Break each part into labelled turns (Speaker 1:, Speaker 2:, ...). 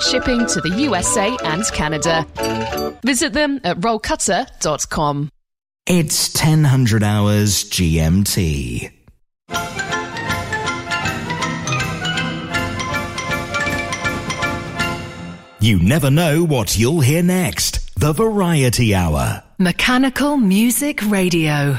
Speaker 1: Shipping to the USA and Canada. Visit them at rollcutter.com.
Speaker 2: It's 1000 hours GMT. You never know what you'll hear next. The Variety Hour.
Speaker 1: Mechanical Music Radio.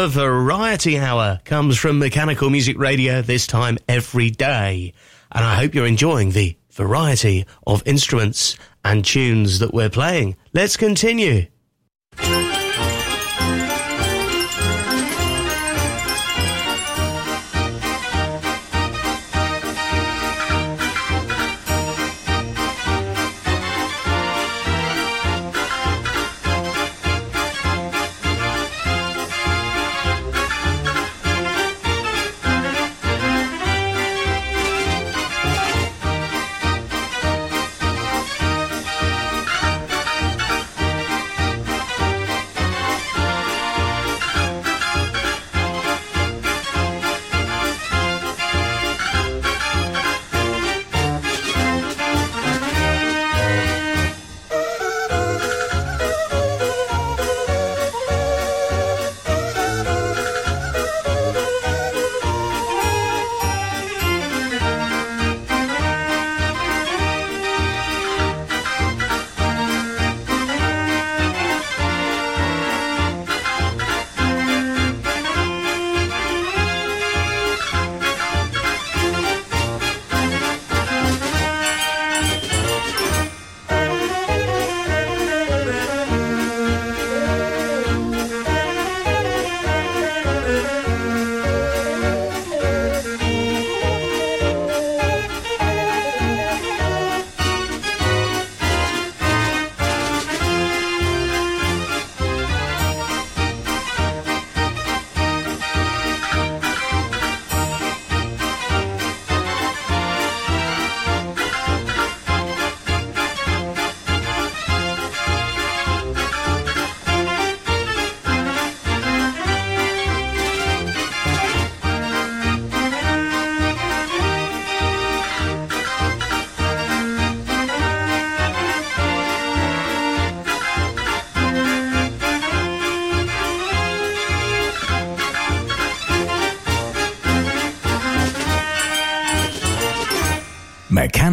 Speaker 3: The Variety Hour comes from Mechanical Music Radio this time every day. And I hope you're enjoying the variety of instruments and tunes that we're playing. Let's continue.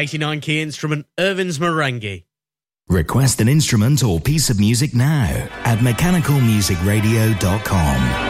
Speaker 3: 89 key instrument Irvin's Marenghi.
Speaker 2: Request an instrument or piece of music now at mechanicalmusicradio.com.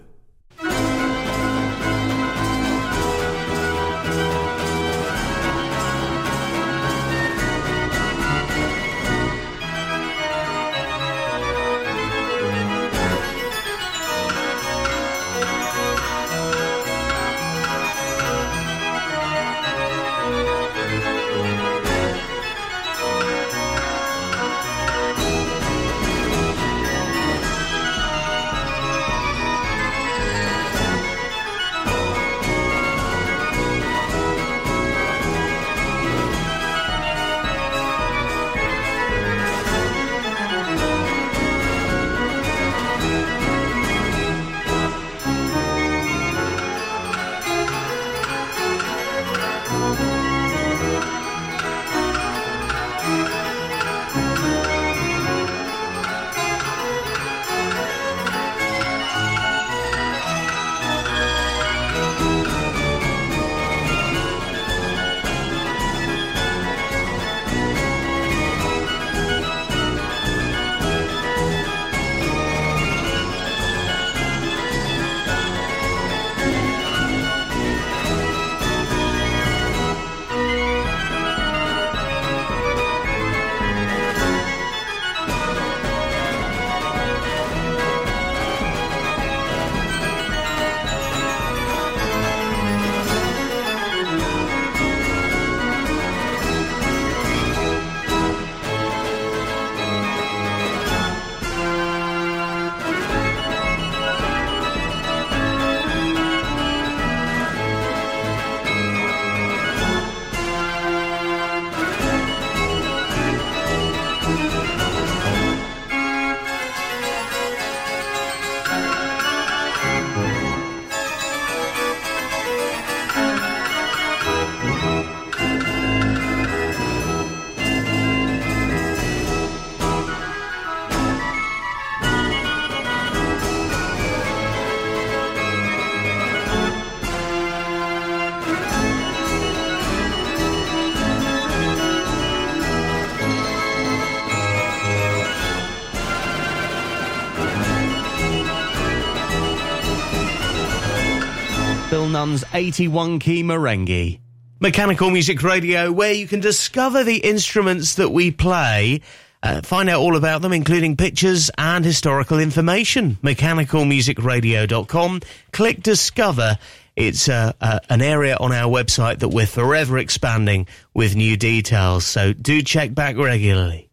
Speaker 3: Nunn's 81 key Marenghi. Mechanical Music Radio, where you can discover the instruments that we play, uh, find out all about them, including pictures and historical information. MechanicalMusicRadio.com. Click Discover. It's uh, uh, an area on our website that we're forever expanding with new details, so do check back regularly.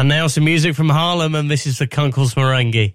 Speaker 3: And now some music from Harlem, and this is the Kunkel's
Speaker 2: Marenghi.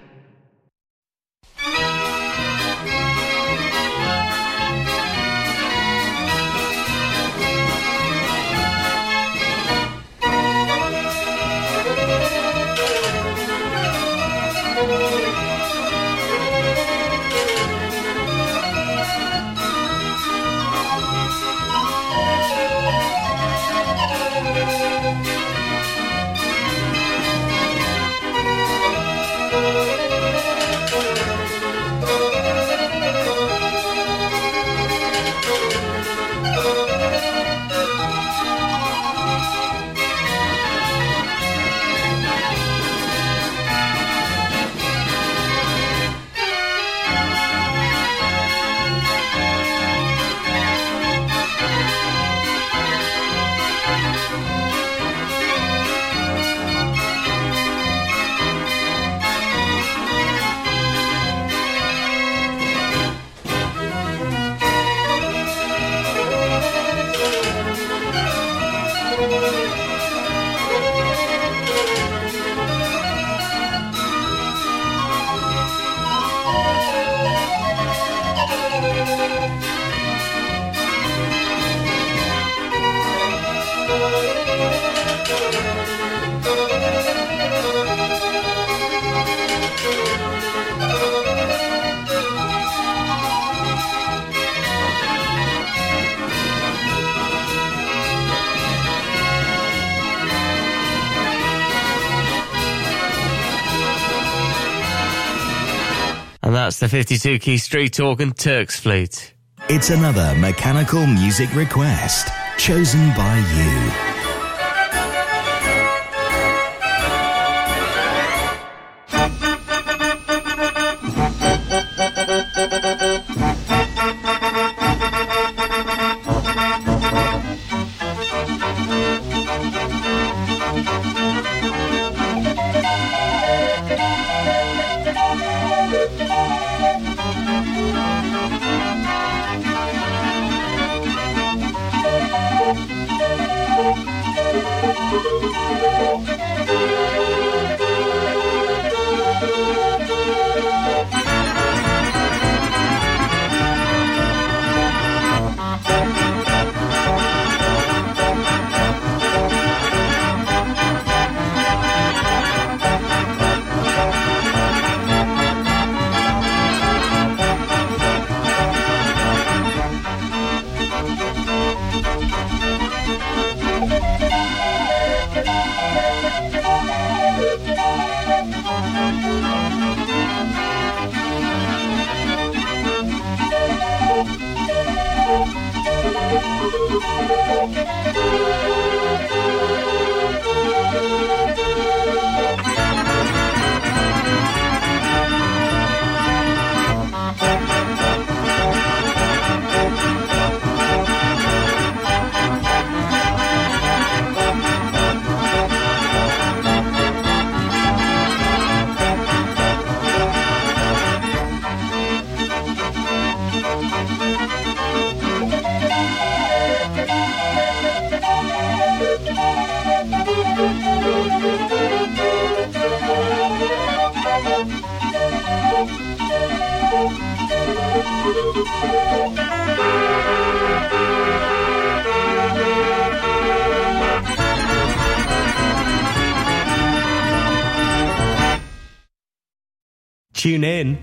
Speaker 3: The 52 key street organ Turks flute.
Speaker 2: It's another mechanical music request chosen by you.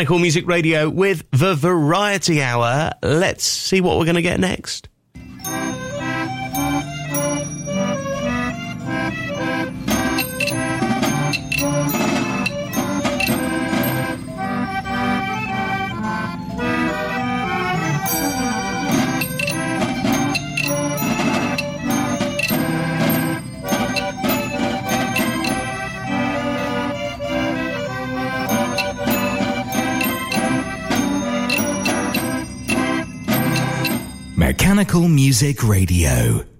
Speaker 3: Mechanical Music Radio with the Variety Hour. Let's see what we're going to get next.
Speaker 2: Music Radio.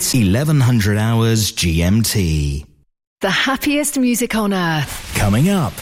Speaker 2: It's 1100 hours GMT.
Speaker 4: The happiest music on earth.
Speaker 2: Coming up.